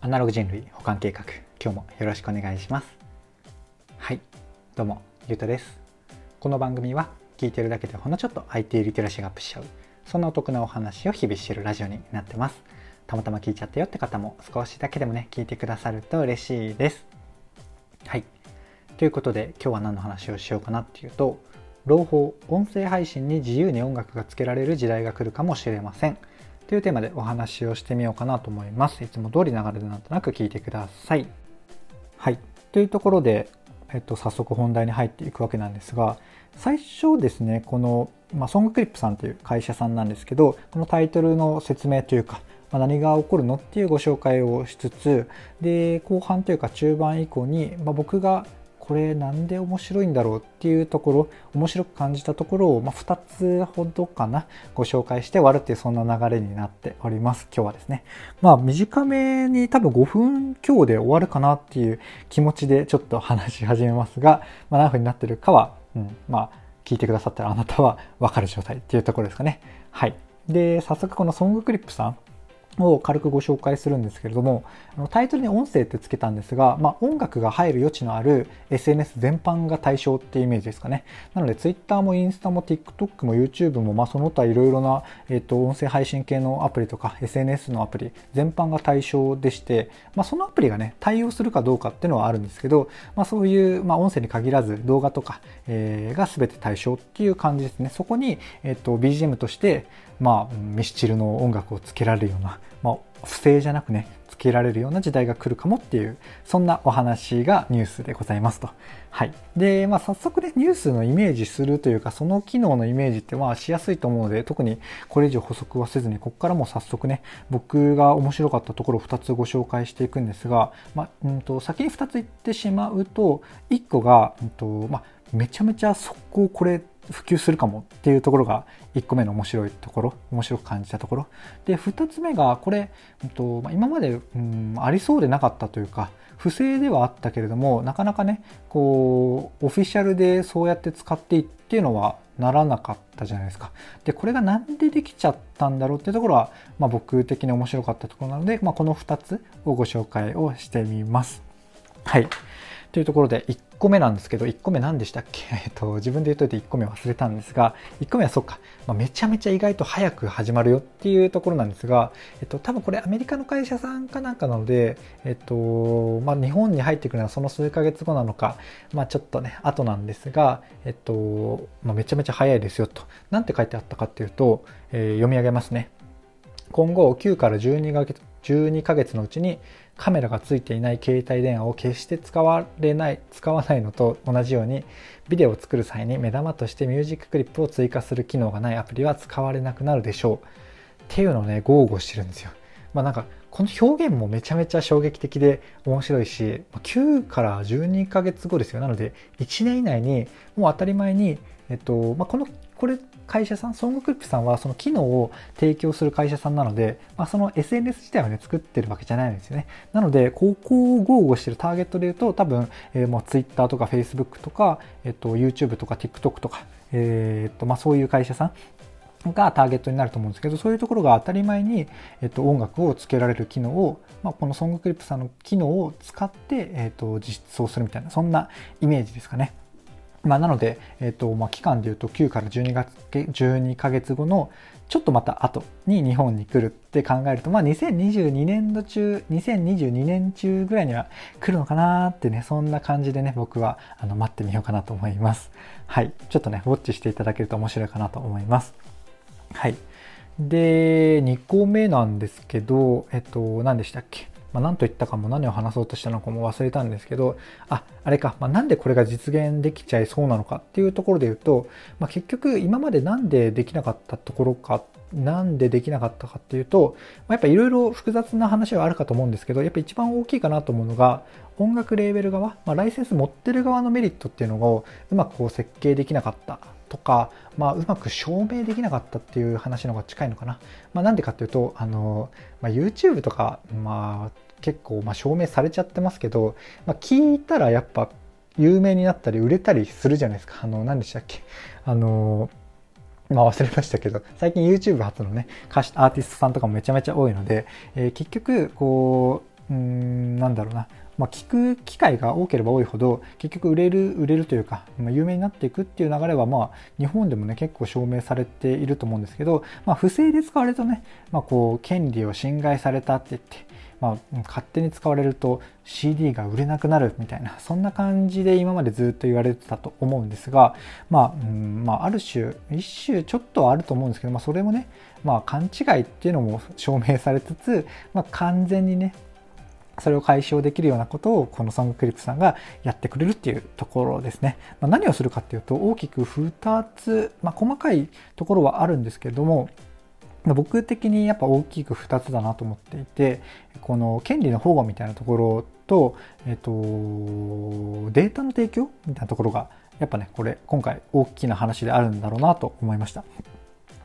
アナログ人類保管計画。今日もよろしくお願いします。はい。どうもゆうたです。この番組は聞いてるだけでほんのちょっと IT リテラシーがアップしちゃう。そんなお得なお話を日々してるラジオになってます。たまたま聞いちゃったよって方も少しだけでもね聞いてくださると嬉しいです。はい。ということで今日は何の話をしようかなっていうと朗報音声配信に自由に音楽がつけられる時代が来るかもしれません。というテーマでお話をしてみようかなと思います。いつも通り流れでなんとなく聞いてください。はい。というところで、えっと、早速本題に入っていくわけなんですが、最初ですね、この、まあ、ソングクリップさんという会社さんなんですけど、このタイトルの説明というか、まあ、何が起こるのっていうご紹介をしつつ、で、後半というか中盤以降に、まあ、僕がこれなんで面白いんだろうっていうところ面白く感じたところを、まあ、2つほどかなご紹介して終わるっていうそんな流れになっております。今日はですね。まあ短めに多分5分強で終わるかなっていう気持ちでちょっと話し始めますが、まあ、何分になってるかは、うん、まあ聞いてくださったらあなたは分かる状態っていうところですかね。はい。で早速このソングクリップさん。を軽くご紹介するんですけれどもタイトルに音声ってつけたんですが、まあ、音楽が入る余地のある SNS 全般が対象っていうイメージですかね。なので Twitter もインスタも TikTok も YouTube も、まあ、その他いろいろな、えー、と音声配信系のアプリとか SNS のアプリ全般が対象でして、まあ、そのアプリがね対応するかどうかっていうのはあるんですけど、まあ、そういう、まあ、音声に限らず動画とか、えー、が全て対象っていう感じですね。そこに、えー、と BGM としてまあ、ミスチルの音楽をつけられるような、まあ、不正じゃなくね、つけられるような時代が来るかもっていう、そんなお話がニュースでございますと。はい。で、まあ、早速ね、ニュースのイメージするというか、その機能のイメージってまあしやすいと思うので、特にこれ以上補足はせずに、ここからも早速ね、僕が面白かったところを2つご紹介していくんですが、まあ、うんと、先に2つ言ってしまうと、1個が、うんと、まあ、めちゃめちゃ速攻これ普及するかもっていうところが1個目の面白いところ面白く感じたところで2つ目がこれ、えっとま、今まで、うん、ありそうでなかったというか不正ではあったけれどもなかなかねこうオフィシャルでそうやって使っていっていうのはならなかったじゃないですか。でこれが何でできちゃったんだろうっていうところは、まあ、僕的に面白かったところなので、まあ、この2つをご紹介をしてみます。はい。というところで1個目なんですけど、1個目何でしたっけ？えっと、自分で言っといて1個目忘れたんですが、1個目はそっか、まあ、めちゃめちゃ意外と早く始まるよっていうところなんですが、えっと、多分これアメリカの会社さんかなんかなので、えっと、まあ、日本に入ってくるのはその数ヶ月後なのか、まあ、ちょっとね、後なんですが、えっと、まあ、めちゃめちゃ早いですよと。なんて書いてあったかっていうと、えー、読み上げますね。今後9から12ヶ月 ,12 ヶ月のうちにカメラがついていない携帯電話を決して使われない使わないのと同じようにビデオを作る際に目玉としてミュージッククリップを追加する機能がないアプリは使われなくなるでしょう。っていうのをね豪語してるんですよ。まあなんかこの表現もめちゃめちゃ衝撃的で面白いし9から12ヶ月後ですよ。なので1年以内にもう当たり前にえっとまあ、このこれ会社さん、ソングクリップさんはその機能を提供する会社さんなので、まあ、その SNS 自体はね、作ってるわけじゃないんですよね。なので、ここを豪語してるターゲットで言うと、多分、えー、もう Twitter とか Facebook とか、えっと、YouTube とか TikTok とか、えー、っと、まあ、そういう会社さんがターゲットになると思うんですけど、そういうところが当たり前に、えっと、音楽をつけられる機能を、まあ、このソングクリップさんの機能を使って、えっと、実装するみたいな、そんなイメージですかね。まあ、なので、えーとまあ、期間でいうと9から12月12ヶ月後のちょっとまた後に日本に来るって考えると、まあ、2022年度中2022年中ぐらいには来るのかなってねそんな感じでね僕はあの待ってみようかなと思います。はい。ちょっとねウォッチしていただけると面白いかなと思います。はい。で2個目なんですけどえっと何でしたっけ？まあ、何と言ったかも何を話そうとしたのかも忘れたんですけど、あ、あれか、まあ、なんでこれが実現できちゃいそうなのかっていうところで言うと、まあ、結局今までなんでできなかったところか、なんでできなかったかっていうと、まあ、やっぱいろいろ複雑な話はあるかと思うんですけど、やっぱ一番大きいかなと思うのが、音楽レーベル側、まあ、ライセンス持ってる側のメリットっていうのをうまくこう設計できなかったとか、まあ、うまく証明できなかったっていう話の方が近いのかな。まあ、なんでかっていうと、あの、まあ、YouTube とか、まあ、結構、ま、証明されちゃってますけど、まあ、聞いたらやっぱ有名になったり売れたりするじゃないですか。あの、何でしたっけ？あの、まあ忘れましたけど、最近 YouTube 初のね、歌手、アーティストさんとかもめちゃめちゃ多いので、えー、結局、こう、うんなんだろうなまあ、聞く機会が多ければ多いほど結局売れる売れるというか、ま、有名になっていくっていう流れはまあ日本でもね結構証明されていると思うんですけど、まあ、不正で使われるとね、まあ、こう権利を侵害されたって言ってまあ、勝手に使われると CD が売れなくなるみたいなそんな感じで今までずっと言われてたと思うんですが、まあうんまあ、ある種一種ちょっとはあると思うんですけど、まあ、それもね、まあ、勘違いっていうのも証明されつつ、まあ、完全にねそれを解消できるようなことをこのソングクリップさんがやってくれるっていうところですね。まあ、何をするかっていうと大きく2つ、まあ、細かいところはあるんですけれども僕的にやっぱ大きく2つだなと思っていてこの権利の保護みたいなところと、えっと、データの提供みたいなところがやっぱねこれ今回大きな話であるんだろうなと思いました。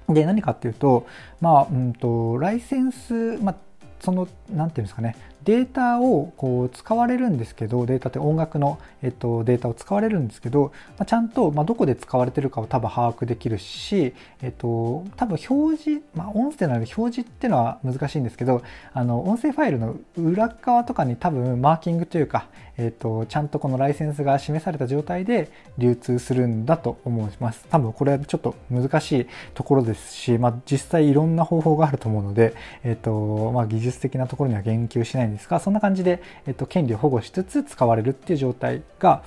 で何かっていうとまあうんとライセンス、まあその何て言うんですかねデータをこう使われるんですけどデータって音楽の、えっと、データを使われるんですけど、まあ、ちゃんと、まあ、どこで使われてるかを多分把握できるし、えっと、多分表示、まあ、音声なので表示っていうのは難しいんですけどあの音声ファイルの裏側とかに多分マーキングというか、えっと、ちゃんとこのライセンスが示された状態で流通するんだと思います。多分これはちょっと難しいところですし、まあ、実際いろんな方法があると思うので、えっとまあ、技術的なところには言及しないんですですか？そんな感じで、えっと、権利を保護しつつ使われるっていう状態が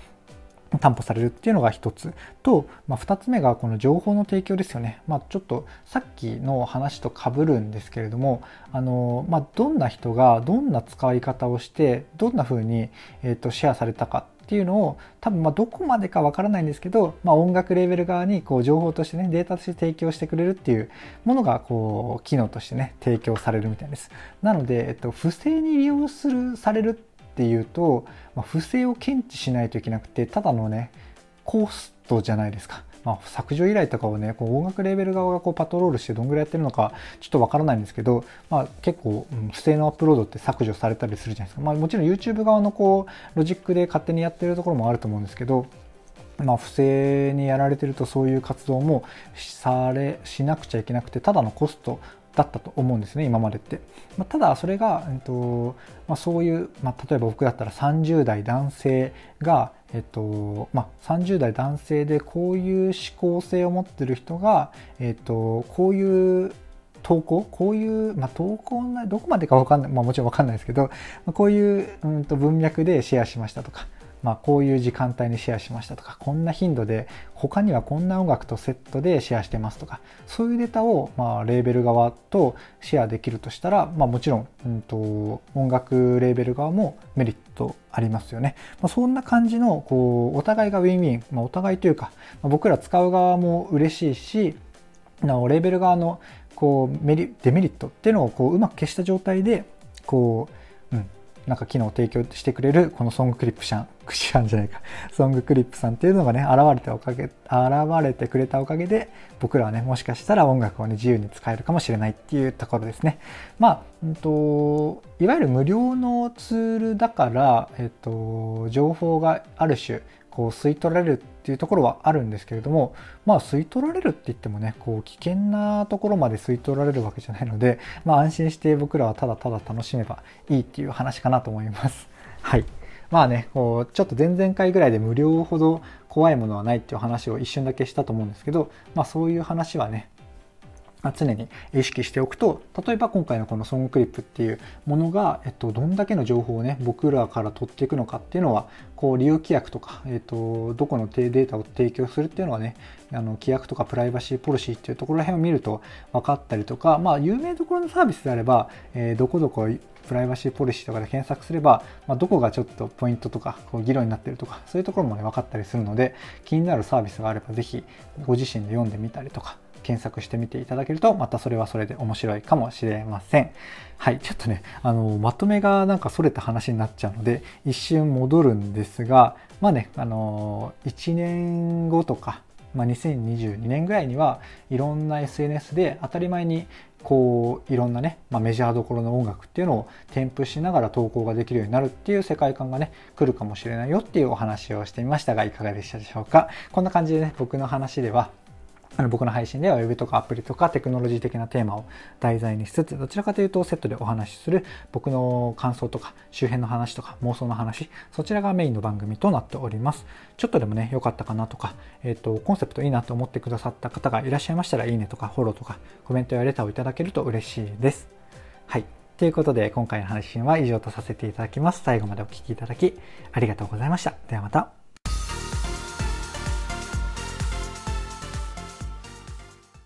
担保されるっていうのが一つ。と、まあ、2つ目がこの情報の提供ですよね、まあ、ちょっとさっきの話とかぶるんですけれどもあの、まあ、どんな人がどんな使い方をしてどんな風に、えー、とシェアされたかっていうのを多分まどこまでかわからないんですけど、まあ、音楽レーベル側にこう情報としてねデータとして提供してくれるっていうものがこう機能としてね提供されるみたいです。なので、えっと、不正に利用するされるっていうと、まあ、不正を検知しないといけなくてただのねコストじゃないですか。まあ、削除依頼とかをねこう音楽レーベル側がこうパトロールしてどんぐらいやってるのかちょっとわからないんですけど、まあ、結構、うん、不正のアップロードって削除されたりするじゃないですか、まあ、もちろん YouTube 側のこうロジックで勝手にやってるところもあると思うんですけどまあ、不正にやられてるとそういう活動もされしなくちゃいけなくてただのコストだったと思うんですね今までって、まあ、ただそれが、えっとまあ、そういう、まあ、例えば僕だったら30代男性が、えっとまあ、30代男性でこういう思考性を持ってる人が、えっと、こういう投稿こういう、まあ、投稿などこまでか分かんない、まあ、もちろん分かんないですけど、こういう、うん、と文脈でシェアしましたとかまあ、こういう時間帯にシェアしましたとかこんな頻度で他にはこんな音楽とセットでシェアしてますとかそういうデータを、まあ、レーベル側とシェアできるとしたら、まあ、もちろん、うんと、音楽レーベル側もメリットありますよね。まあ、そんな感じのこうお互いがウィンウィン、まあ、お互いというか、まあ、僕ら使う側も嬉しいしなおレーベル側のこうメリデメリットっていうのをこううまく消した状態でこうなんか機能を提供してくれるこのソングクリップさん、クシャンじゃないか、ソングクリップさんっていうのがね、現れておかげ、現れてくれたおかげで、僕らはね、もしかしたら音楽をね、自由に使えるかもしれないっていうところですね。まあ、うんと、いわゆる無料のツールだから、えっと、情報がある種、こう吸い取られるっていうところはあるんですけれどもまあ吸い取られるって言ってもねこう危険なところまで吸い取られるわけじゃないのでまあ安心して僕らはただただ楽しめばいいっていう話かなと思います。はいまあね、こうちょっと前々回ぐらいで無料ほど怖いものはないっていう話を一瞬だけしたと思うんですけど、まあそういう話はね、ま常に意識しておくと例えば今回のこのソングクリップっていうものが、えっと、どんだけの情報をね僕らから取っていくのかっていうのはこう利用規約とか、えっと、どこのデータを提供するっていうのはねあの規約とかプライバシーポリシーっていうところら辺を見ると分かったりとかまあ有名どころのサービスであれば、えー、どこどこプライバシーポリシーとかで検索すれば、まあ、どこがちょっとポイントとかこう議論になってるとかそういうところもね分かったりするので気になるサービスがあれば是非ご自身で読んでみたりとか検索してみていただけると、またそれはそれで面白いかもしれません。はい、ちょっとね、あの、まとめがなんかそれた話になっちゃうので、一瞬戻るんですが、まあね、あの、1年後とか、まあ、2022年ぐらいにはいろんな SNS で当たり前にこういろんなね、まあ、メジャーどころの音楽っていうのを添付しながら投稿ができるようになるっていう世界観がね来るかもしれないよっていうお話をしてみましたがいかがでしたでしょうか？こんな感じでね僕の話ではあの僕の配信では Web とかアプリとかテクノロジー的なテーマを題材にしつつどちらかというとセットでお話しする僕の感想とか周辺の話とか妄想の話そちらがメインの番組となっております。ちょっとでもね良かったかなとか、えっ、ー、とコンセプトいいなと思ってくださった方がいらっしゃいましたらいいねとかフォローとかコメントやレターをいただけると嬉しいです。はい。ということで今回の配信は以上とさせていただきます。最後までお聴きいただきありがとうございました。ではまた。